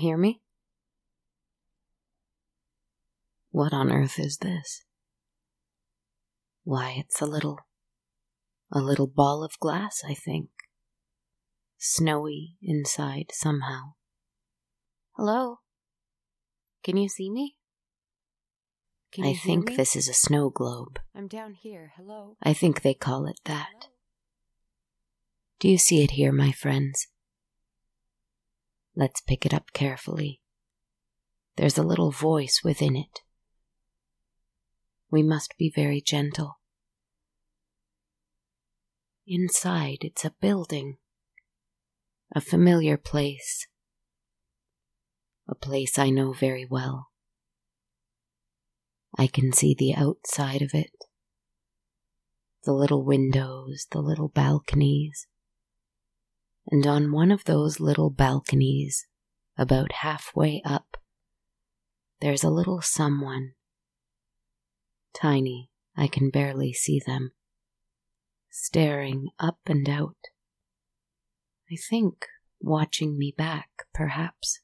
hear me? What on earth is this? Why, it's a little. a little ball of glass, I think. Snowy inside somehow. Hello? Can you see me? Can I think this is a snow globe. I'm down here. Hello? I think they call it that. Do you see it here, my friends? Let's pick it up carefully. There's a little voice within it. We must be very gentle. Inside, it's a building, a familiar place, a place I know very well. I can see the outside of it, the little windows, the little balconies, and on one of those little balconies, about halfway up, there's a little someone. Tiny, I can barely see them, staring up and out. I think watching me back, perhaps.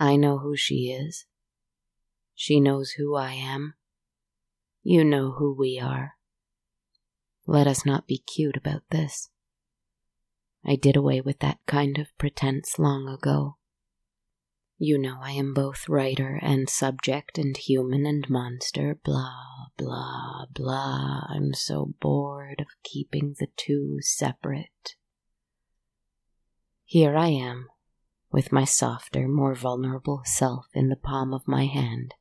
I know who she is. She knows who I am. You know who we are. Let us not be cute about this. I did away with that kind of pretense long ago. You know I am both writer and subject and human and monster, blah, blah, blah. I'm so bored of keeping the two separate. Here I am, with my softer, more vulnerable self in the palm of my hand.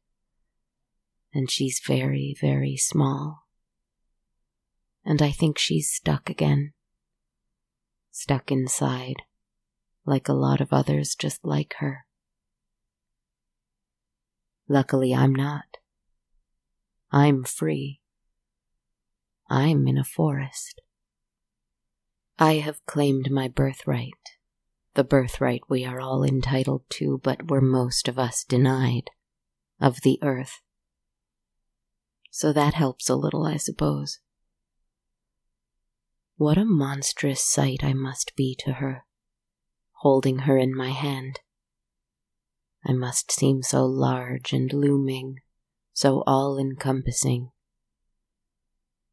And she's very, very small. And I think she's stuck again stuck inside, like a lot of others just like her. Luckily, I'm not. I'm free. I'm in a forest. I have claimed my birthright, the birthright we are all entitled to, but were most of us denied, of the earth. So that helps a little, I suppose. What a monstrous sight I must be to her, holding her in my hand. I must seem so large and looming, so all encompassing.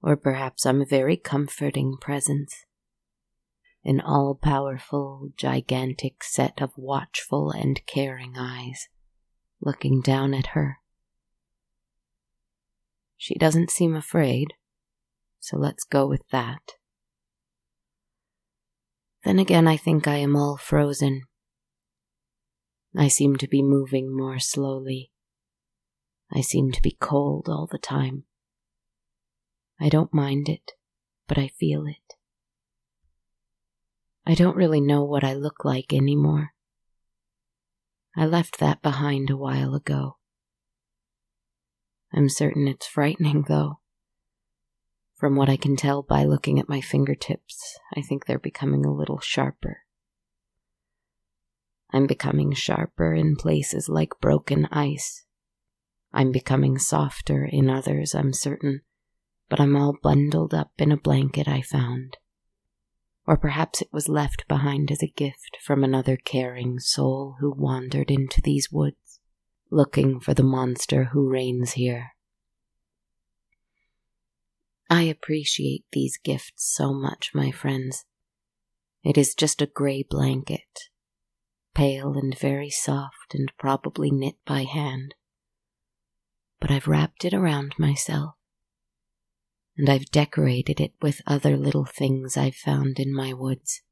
Or perhaps I'm a very comforting presence, an all powerful, gigantic set of watchful and caring eyes looking down at her. She doesn't seem afraid, so let's go with that. Then again, I think I am all frozen. I seem to be moving more slowly. I seem to be cold all the time. I don't mind it, but I feel it. I don't really know what I look like anymore. I left that behind a while ago. I'm certain it's frightening, though. From what I can tell by looking at my fingertips, I think they're becoming a little sharper. I'm becoming sharper in places like broken ice. I'm becoming softer in others, I'm certain, but I'm all bundled up in a blanket I found. Or perhaps it was left behind as a gift from another caring soul who wandered into these woods, looking for the monster who reigns here. I appreciate these gifts so much, my friends. It is just a grey blanket, pale and very soft and probably knit by hand. But I've wrapped it around myself, and I've decorated it with other little things I've found in my woods.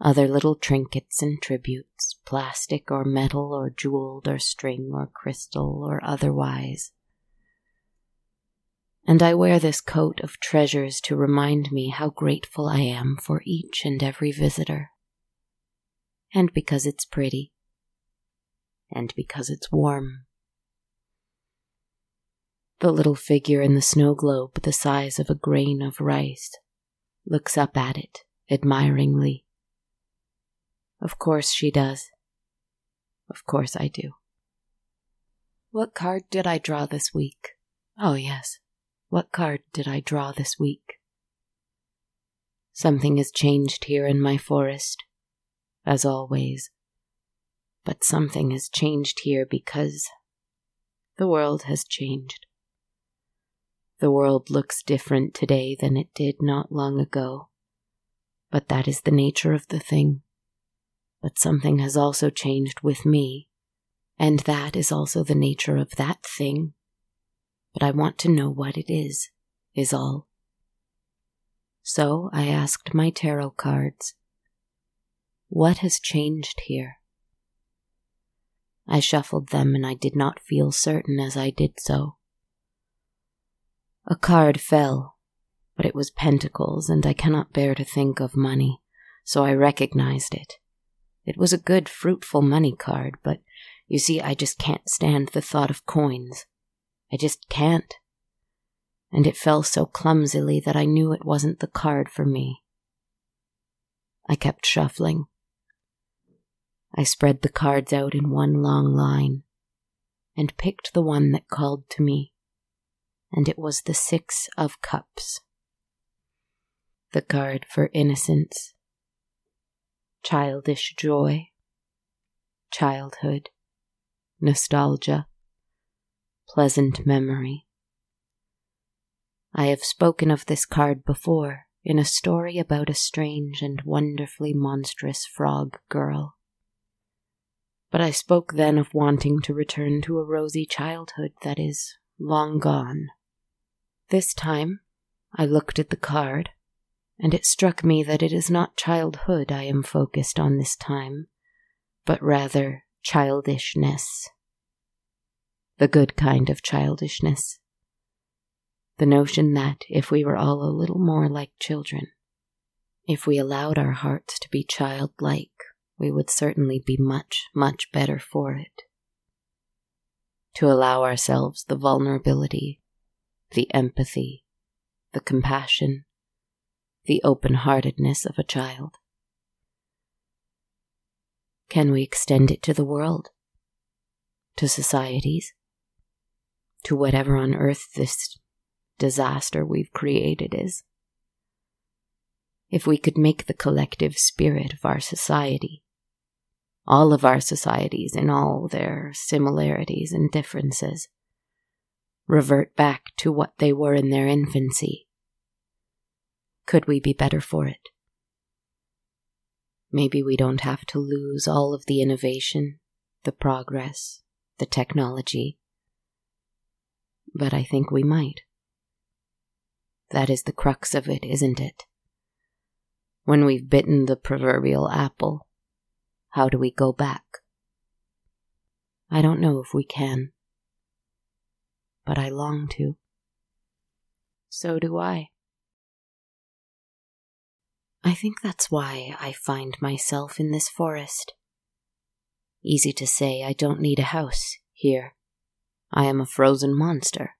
Other little trinkets and tributes, plastic or metal or jeweled or string or crystal or otherwise and I wear this coat of treasures to remind me how grateful I am for each and every visitor. And because it's pretty. And because it's warm. The little figure in the snow globe, the size of a grain of rice, looks up at it admiringly. Of course she does. Of course I do. What card did I draw this week? Oh, yes. What card did I draw this week? Something has changed here in my forest, as always. But something has changed here because the world has changed. The world looks different today than it did not long ago. But that is the nature of the thing. But something has also changed with me, and that is also the nature of that thing. But I want to know what it is, is all. So I asked my tarot cards, What has changed here? I shuffled them and I did not feel certain as I did so. A card fell, but it was pentacles, and I cannot bear to think of money, so I recognized it. It was a good, fruitful money card, but you see, I just can't stand the thought of coins. I just can't. And it fell so clumsily that I knew it wasn't the card for me. I kept shuffling. I spread the cards out in one long line and picked the one that called to me and it was the Six of Cups. The card for innocence, childish joy, childhood, nostalgia, pleasant memory. I have spoken of this card before in a story about a strange and wonderfully monstrous frog girl. But I spoke then of wanting to return to a rosy childhood that is long gone. This time, I looked at the card, and it struck me that it is not childhood I am focused on this time, but rather childishness. The good kind of childishness. The notion that if we were all a little more like children, if we allowed our hearts to be childlike, we would certainly be much, much better for it. To allow ourselves the vulnerability the empathy, the compassion, the open heartedness of a child? Can we extend it to the world, to societies, to whatever on earth this disaster we've created is? If we could make the collective spirit of our society, all of our societies in all their similarities and differences, revert back to what they were in their infancy. Could we be better for it? Maybe we don't have to lose all of the innovation, the progress, the technology. But I think we might. That is the crux of it, isn't it? When we've bitten the proverbial apple, how do we go back? I don't know if we can but I long to. So do I. I think that's why I find myself in this forest. Easy to say I don't need a house here. I am a frozen monster.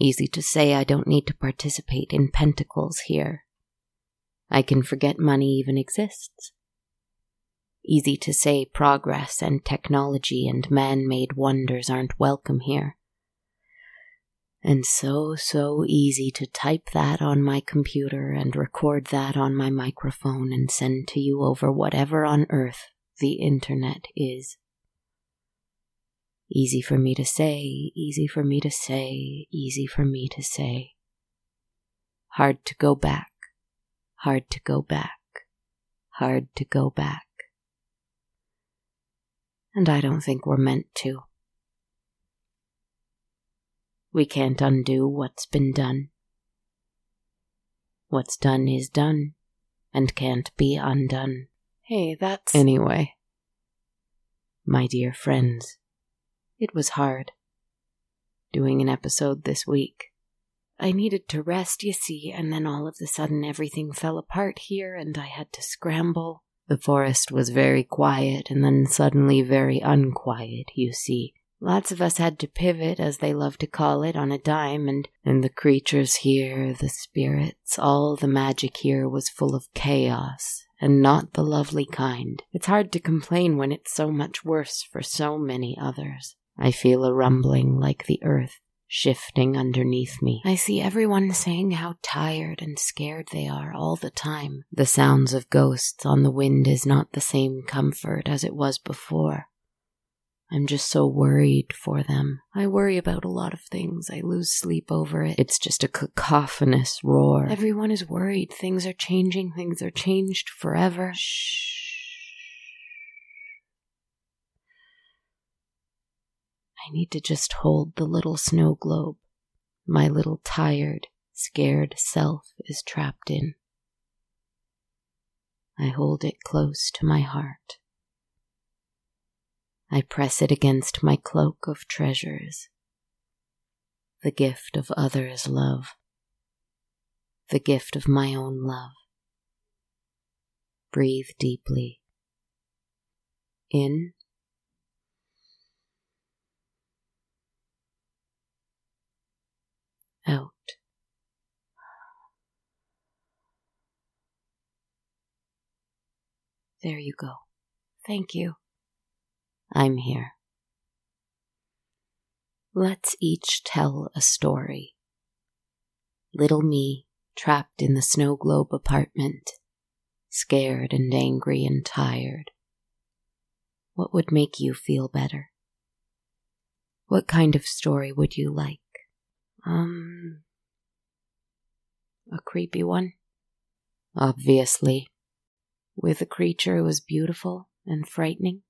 Easy to say I don't need to participate in pentacles here. I can forget money even exists. Easy to say progress and technology and man made wonders aren't welcome here and so, so easy to type that on my computer and record that on my microphone and send to you over whatever on earth the internet is. Easy for me to say, easy for me to say, easy for me to say. Hard to go back, hard to go back, hard to go back. And I don't think we're meant to. We can't undo what's been done. What's done is done and can't be undone. Hey, that's. Anyway, my dear friends, it was hard doing an episode this week. I needed to rest, you see, and then all of a sudden everything fell apart here and I had to scramble. The forest was very quiet and then suddenly very unquiet, you see. Lots of us had to pivot, as they love to call it, on a dime, and, and the creatures here, the spirits, all the magic here was full of chaos, and not the lovely kind. It's hard to complain when it's so much worse for so many others. I feel a rumbling like the earth shifting underneath me. I see everyone saying how tired and scared they are all the time. The sounds of ghosts on the wind is not the same comfort as it was before. I'm just so worried for them. I worry about a lot of things. I lose sleep over it. It's just a cacophonous roar. Everyone is worried. Things are changing. Things are changed forever. Shh. I need to just hold the little snow globe my little tired, scared self is trapped in. I hold it close to my heart. I press it against my cloak of treasures, the gift of others' love, the gift of my own love. Breathe deeply. In out. There you go. Thank you. I'm here. Let's each tell a story. Little me trapped in the snow globe apartment, scared and angry and tired. What would make you feel better? What kind of story would you like? Um, a creepy one. Obviously. With a creature who was beautiful and frightening.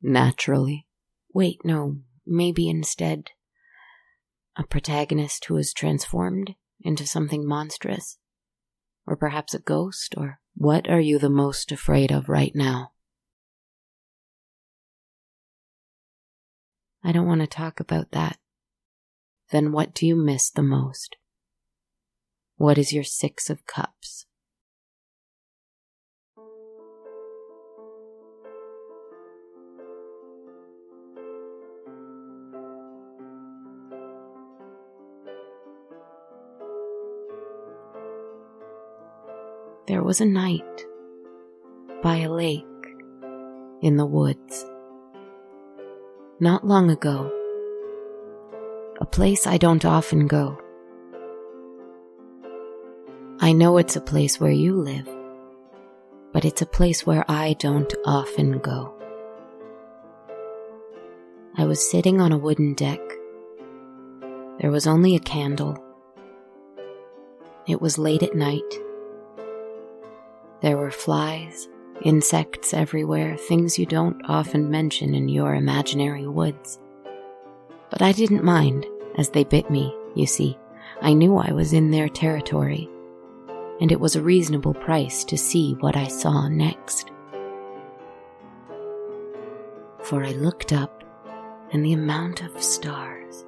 Naturally. Wait, no, maybe instead a protagonist who is transformed into something monstrous. Or perhaps a ghost, or what are you the most afraid of right now? I don't want to talk about that then what do you miss the most? What is your Six of Cups? There was a night by a lake in the woods. Not long ago, a place I don't often go. I know it's a place where you live, but it's a place where I don't often go. I was sitting on a wooden deck. There was only a candle. It was late at night. There were flies, insects everywhere, things you don't often mention in your imaginary woods. But I didn't mind as they bit me, you see. I knew I was in their territory, and it was a reasonable price to see what I saw next. For I looked up, and the amount of stars.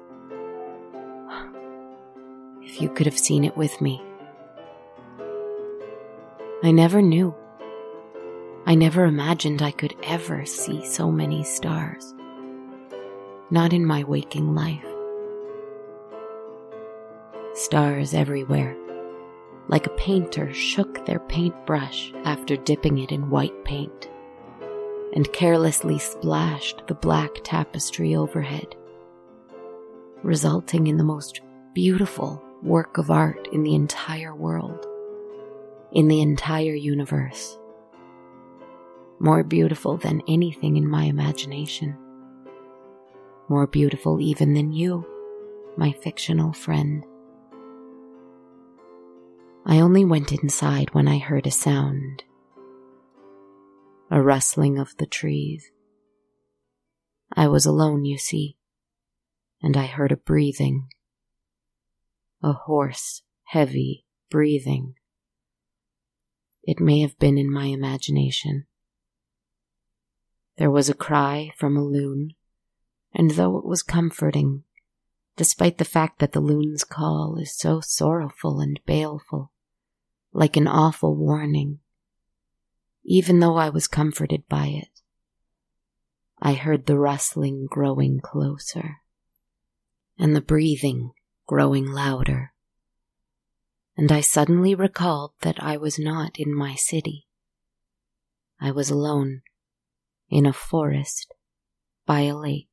If you could have seen it with me. I never knew. I never imagined I could ever see so many stars. Not in my waking life stars everywhere, like a painter shook their paintbrush after dipping it in white paint, and carelessly splashed the black tapestry overhead, resulting in the most beautiful work of art in the entire world, in the entire universe. More beautiful than anything in my imagination. More beautiful even than you, my fictional friend. I only went inside when I heard a sound a rustling of the trees. I was alone, you see, and I heard a breathing, a hoarse, heavy breathing. It may have been in my imagination. There was a cry from a loon, and though it was comforting, despite the fact that the loon's call is so sorrowful and baleful, like an awful warning, even though I was comforted by it. I heard the rustling growing closer, and the breathing growing louder, and I suddenly recalled that I was not in my city. I was alone, in a forest, by a lake,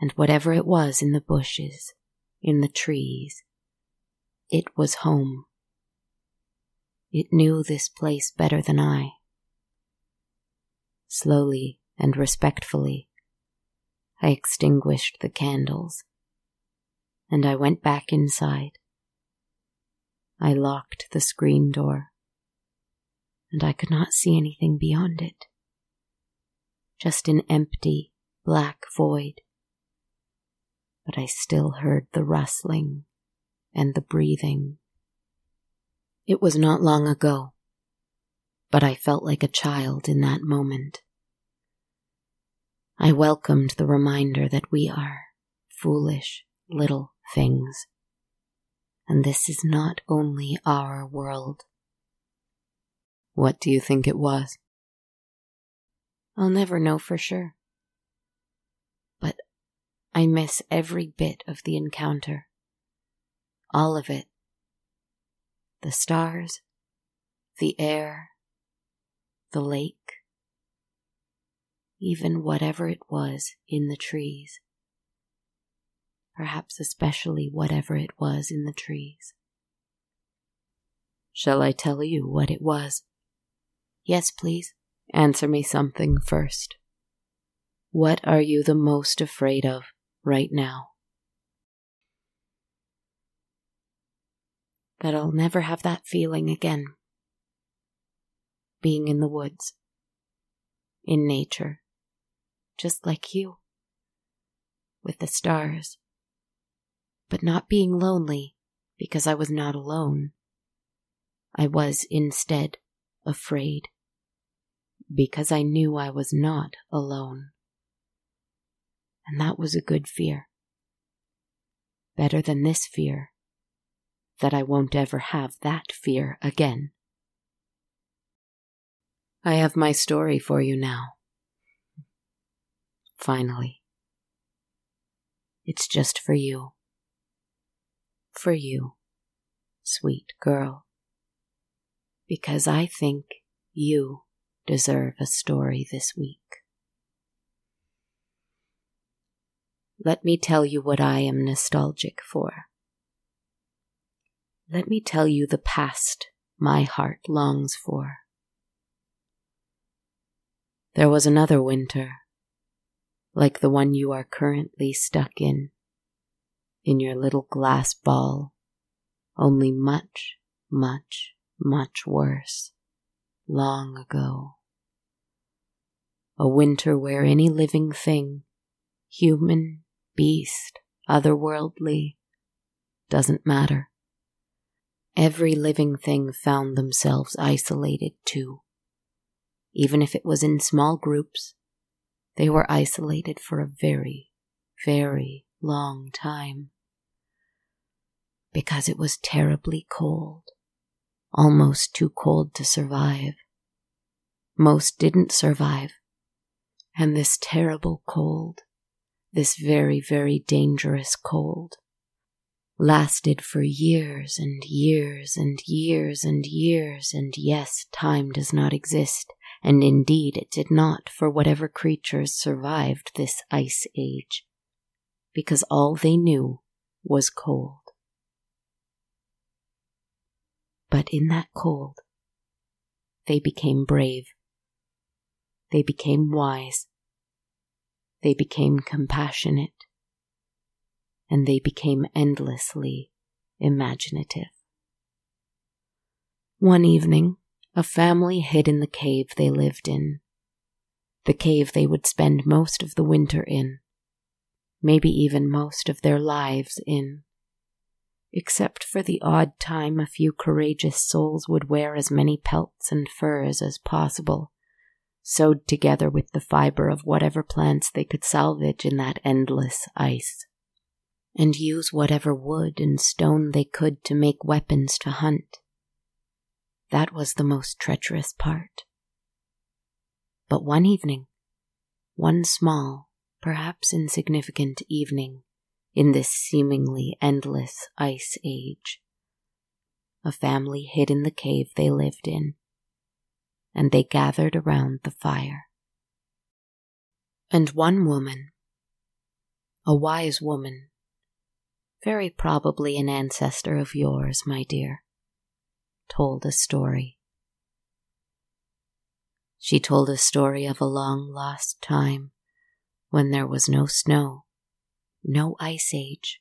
And whatever it was in the bushes, in the trees, it was home. It knew this place better than I. Slowly and respectfully, I extinguished the candles, and I went back inside. I locked the screen door, and I could not see anything beyond it. Just an empty, black void. But I still heard the rustling and the breathing. It was not long ago, but I felt like a child in that moment. I welcomed the reminder that we are foolish little things, and this is not only our world. What do you think it was? I'll never know for sure. But I miss every bit of the encounter. All of it. The stars, the air, the lake, even whatever it was in the trees. Perhaps especially whatever it was in the trees. Shall I tell you what it was? Yes, please. Answer me something first. What are you the most afraid of right now? That I'll never have that feeling again. Being in the woods, in nature, just like you, with the stars, but not being lonely because I was not alone. I was instead afraid, because I knew I was not alone. And that was a good fear. Better than this fear, that I won't ever have that fear again. I have my story for you now. Finally. It's just for you. For you, sweet girl because I think you deserve a story this week. Let me tell you what I am nostalgic for. Let me tell you the past my heart longs for. There was another winter, like the one you are currently stuck in, in your little glass ball, only much, much, much worse, long ago. A winter where any living thing, human, beast, otherworldly, doesn't matter. Every living thing found themselves isolated too. Even if it was in small groups, they were isolated for a very, very long time. Because it was terribly cold almost too cold to survive. Most didn't survive. And this terrible cold, this very, very dangerous cold, lasted for years and years and years and years, and yes, time does not exist, and indeed it did not for whatever creatures survived this ice age, because all they knew was cold. But in that cold, they became brave. They became wise. They became compassionate. And they became endlessly imaginative. One evening, a family hid in the cave they lived in. The cave they would spend most of the winter in, maybe even most of their lives in except for the odd time a few courageous souls would wear as many pelts and furs as possible, sewed together with the fiber of whatever plants they could salvage in that endless ice, and use whatever wood and stone they could to make weapons to hunt. That was the most treacherous part. But one evening, one small, perhaps insignificant evening, in this seemingly endless ice age. A family hid in the cave they lived in, and they gathered around the fire. And one woman, A wise woman, very probably an ancestor of yours, my dear, told a story. She told a story of a long lost time when there was no snow, no ice age,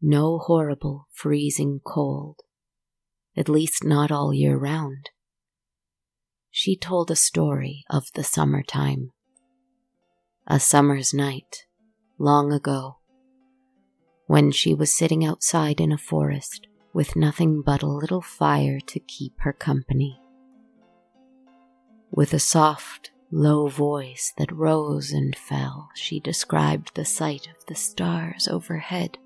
no horrible freezing cold, at least not all year round. She told a story of the summertime. A summer's night, long ago, when she was sitting outside in a forest with nothing but a little fire to keep her company. With a soft, low voice that rose and fell, she described the sight of the stars overhead.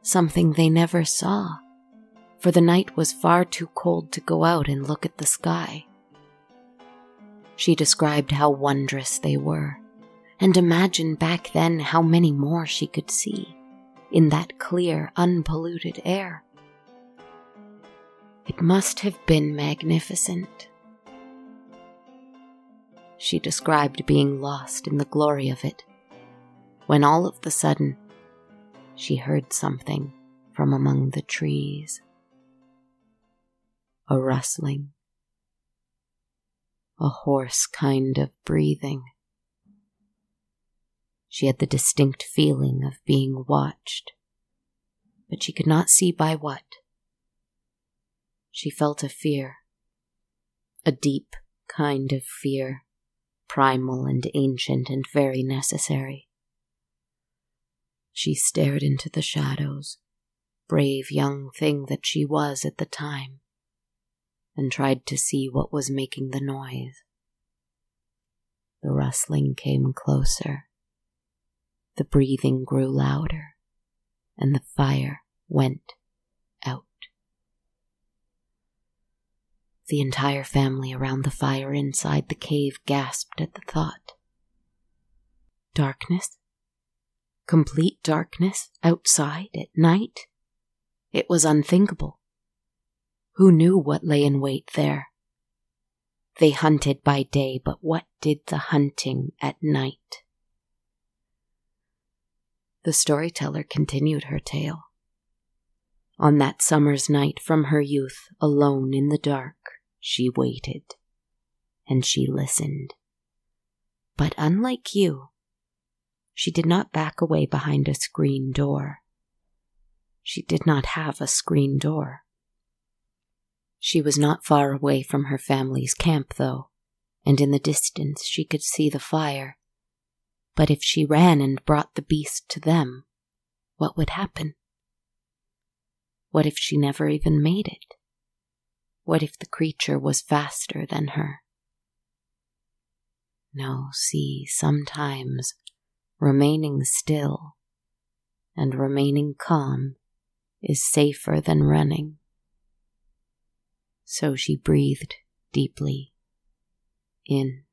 Something they never saw, for the night was far too cold to go out and look at the sky. She described how wondrous they were, and imagined back then how many more she could see in that clear, unpolluted air. It must have been magnificent she described being lost in the glory of it, when all of the sudden she heard something from among the trees. A rustling, a hoarse kind of breathing. She had the distinct feeling of being watched, but she could not see by what. She felt a fear, a deep kind of fear primal and ancient and very necessary. She stared into the shadows, brave young thing that she was at the time, and tried to see what was making the noise. The rustling came closer, the breathing grew louder, and the fire went out. The entire family around the fire inside the cave gasped at the thought. Darkness? Complete darkness outside at night? It was unthinkable. Who knew what lay in wait there? They hunted by day, but what did the hunting at night? The storyteller continued her tale. On that summer's night from her youth, alone in the dark, she waited. And she listened. But unlike you, she did not back away behind a screen door. She did not have a screen door. She was not far away from her family's camp, though, and in the distance she could see the fire. But if she ran and brought the beast to them, what would happen? What if she never even made it? What if the creature was faster than her? No, see, sometimes remaining still and remaining calm is safer than running. So she breathed deeply in,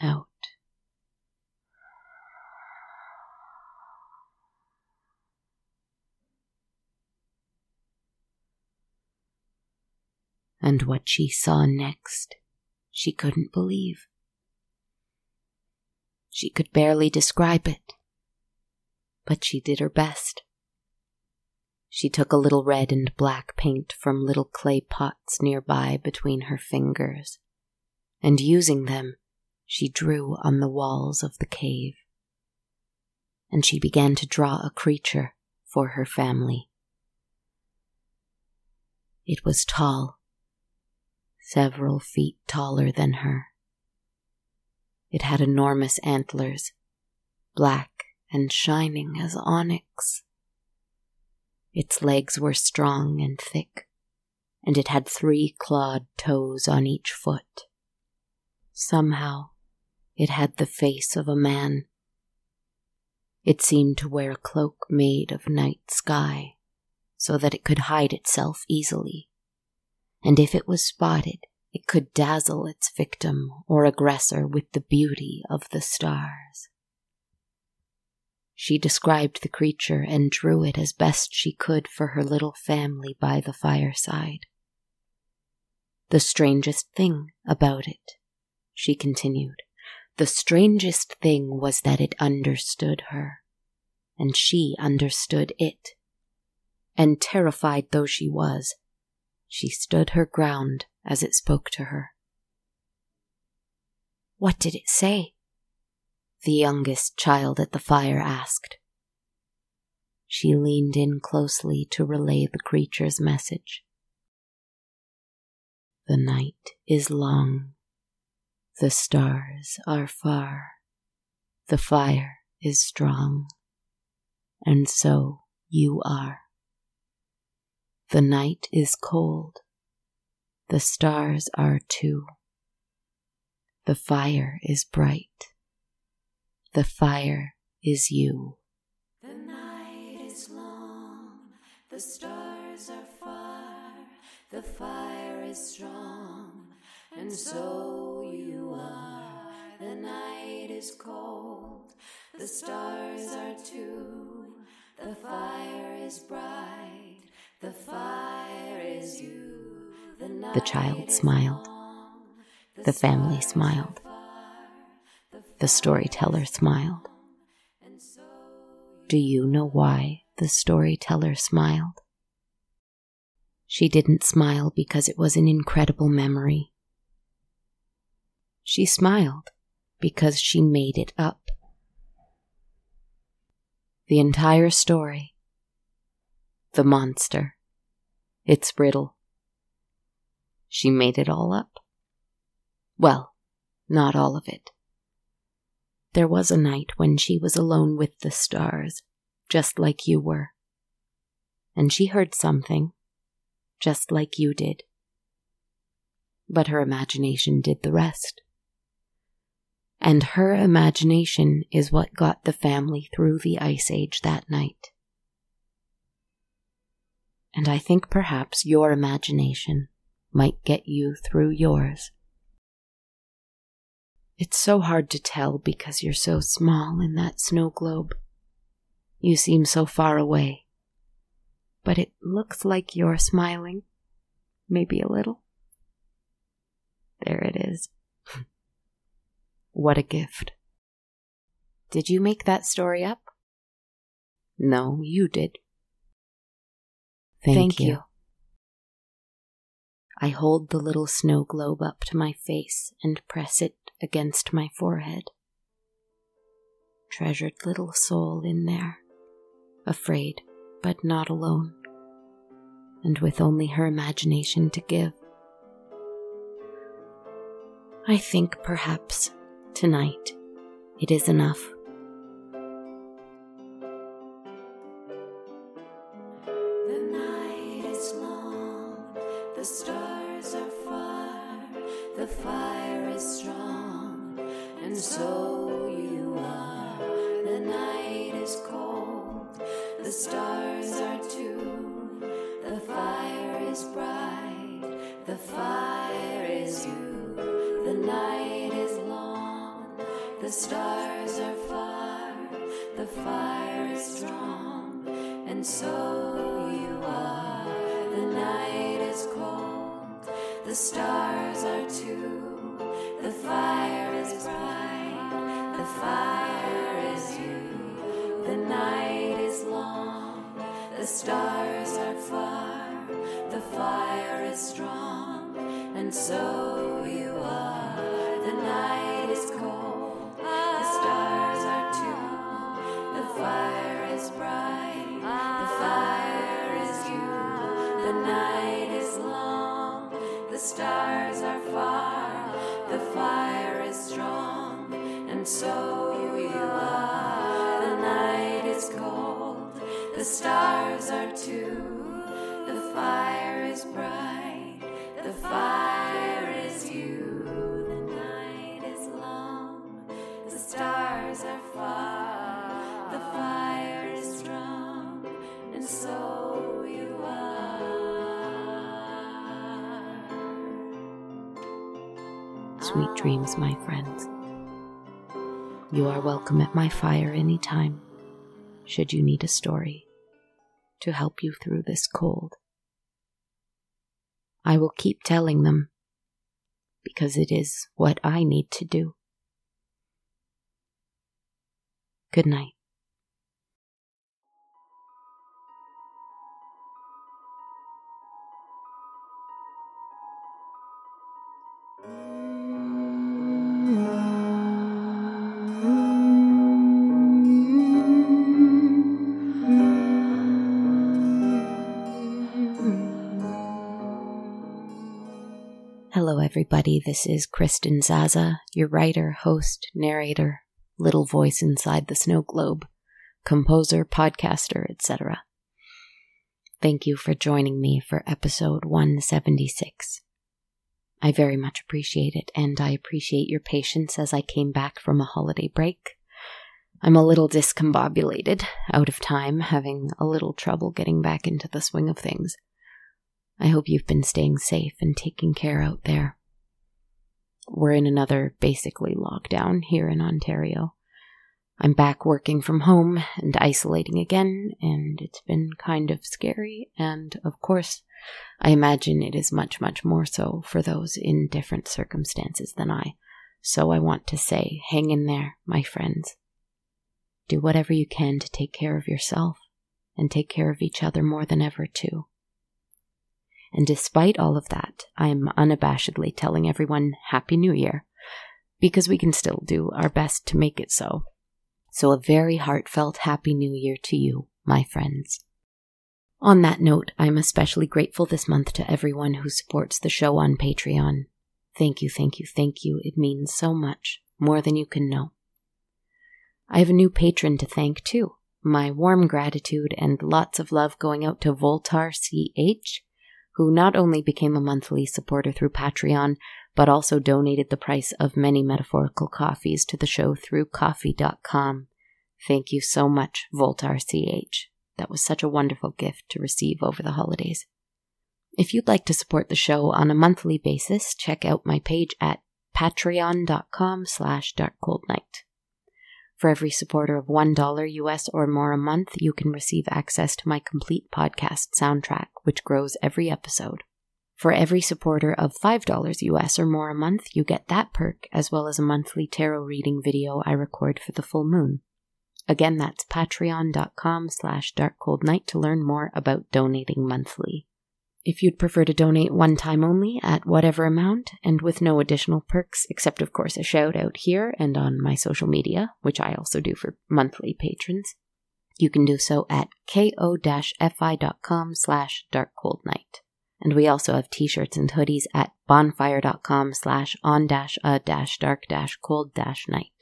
out. and what she saw next she couldn't believe. She could barely describe it, but she did her best. She took a little red and black paint from little clay pots nearby between her fingers, and using them, she drew on the walls of the cave. And she began to draw a creature for her family. It was tall several feet taller than her. It had enormous antlers, black and shining as onyx. Its legs were strong and thick, and it had three clawed toes on each foot. Somehow, it had the face of a man. It seemed to wear a cloak made of night sky, so that it could hide itself easily and if it was spotted, it could dazzle its victim or aggressor with the beauty of the stars. She described the creature and drew it as best she could for her little family by the fireside. The strangest thing about it, she continued, The strangest thing was that it understood her, and she understood it. And terrified though she was, she stood her ground as it spoke to her. What did it say? The youngest child at the fire asked. She leaned in closely to relay the creature's message. The night is long. The stars are far. The fire is strong. And so you are. The night is cold. The stars are too. The fire is bright. The fire is you. The night is long, the stars are far, the fire is strong, and so is cold, the stars are too, the fire is bright, the fire is you. The, the child smiled. The family smiled. The storyteller smiled. Do you know why the storyteller smiled? She didn't smile because it was an incredible memory. She smiled because she made it up. The entire story. The monster. Its riddle. She made it all up. Well, not all of it. There was a night when she was alone with the stars, just like you were. And she heard something, just like you did. But her imagination did the rest. And her imagination is what got the family through the ice age that night. And I think perhaps your imagination might get you through yours. It's so hard to tell because you're so small in that snow globe. You seem so far away. But it looks like you're smiling. Maybe a little. There it is. what a gift. Did you make that story up? No, you did. Thank, Thank you. you. I hold the little snow globe up to my face and press it against my forehead. Treasured little soul in there, afraid but not alone, and with only her imagination to give. I think perhaps tonight it is enough. The stars are far, the fire is strong, and so you are. The night is cold, the stars are too, the fire is bright, the fire is you. The night is long, the stars are far, the fire is strong, and so you are. The night is cold, stars are too, the fire is bright, the fire is you. The night is long, the stars are far, the fire is strong, and so you are. Sweet dreams, my friends. You are welcome at my fire any time, should you need a story to help you through this cold. I will keep telling them because it is what I need to do. Good night. Everybody. This is Kristen Zaza, your writer, host, narrator, little voice inside the snow globe, composer, podcaster, etc. Thank you for joining me for episode 176. I very much appreciate it, and I appreciate your patience as I came back from a holiday break. I'm a little discombobulated, out of time, having a little trouble getting back into the swing of things. I hope you've been staying safe and taking care out there. We're in another basically lockdown here in Ontario. I'm back working from home and isolating again, and it's been kind of scary. And of course, I imagine it is much, much more so for those in different circumstances than I. So I want to say, hang in there, my friends. Do whatever you can to take care of yourself and take care of each other more than ever, too. And despite all of that, I am unabashedly telling everyone Happy New Year, because we can still do our best to make it so. So, a very heartfelt Happy New Year to you, my friends. On that note, I'm especially grateful this month to everyone who supports the show on Patreon. Thank you, thank you, thank you. It means so much, more than you can know. I have a new patron to thank too. My warm gratitude and lots of love going out to Voltar CH, who not only became a monthly supporter through Patreon, but also donated the price of many metaphorical coffees to the show through ko-fi.com. Thank you so much, Voltar CH. That was such a wonderful gift to receive over the holidays. If you'd like to support the show on a monthly basis, check out my page at patreon.com slash darkcoldnight. For every supporter of $1 US or more a month, you can receive access to my complete podcast soundtrack, which grows every episode. For every supporter of $5 US or more a month, you get that perk, as well as a monthly tarot reading video I record for the full moon. Again, that's patreon.com slash darkcoldnight to learn more about donating monthly. If you'd prefer to donate one time only at whatever amount and with no additional perks, except of course a shout out here and on my social media, which I also do for monthly patrons, you can do so at ko-fi.com slash darkcoldnight. And we also have t-shirts and hoodies at bonfire.com slash on-a-dark-cold-night.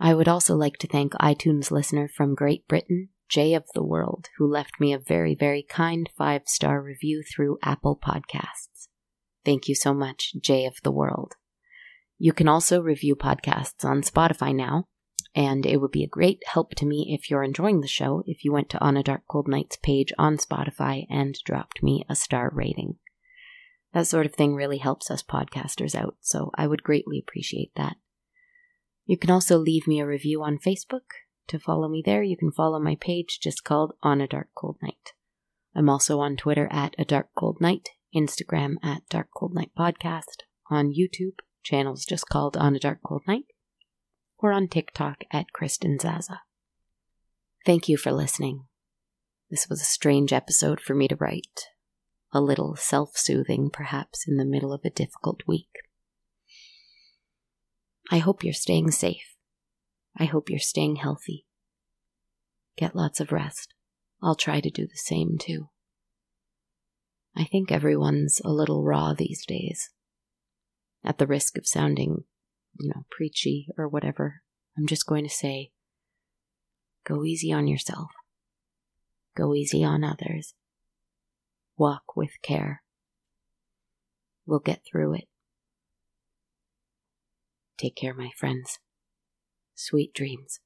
I would also like to thank iTunes listener from Great Britain, Jay of the World, who left me a very, very kind five star review through Apple Podcasts. Thank you so much, Jay of the World. You can also review podcasts on Spotify now, and it would be a great help to me if you're enjoying the show if you went to On a Dark Cold Night's page on Spotify and dropped me a star rating. That sort of thing really helps us podcasters out, so I would greatly appreciate that. You can also leave me a review on Facebook to follow me there, you can follow my page just called On a Dark Cold Night. I'm also on Twitter at A Dark Cold Night, Instagram at Dark Cold Night Podcast, on YouTube, channels just called On a Dark Cold Night, or on TikTok at Kristen Zaza. Thank you for listening. This was a strange episode for me to write. A little self soothing, perhaps, in the middle of a difficult week. I hope you're staying safe. I hope you're staying healthy. Get lots of rest. I'll try to do the same too. I think everyone's a little raw these days. At the risk of sounding, you know, preachy or whatever, I'm just going to say go easy on yourself. Go easy on others. Walk with care. We'll get through it. Take care, my friends. Sweet dreams.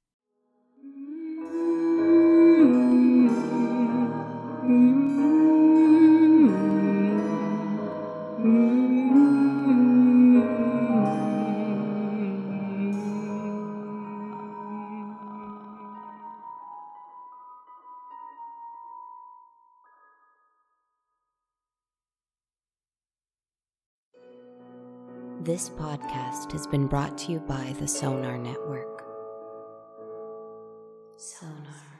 This podcast has been brought to you by the Sonar Network. Sonar.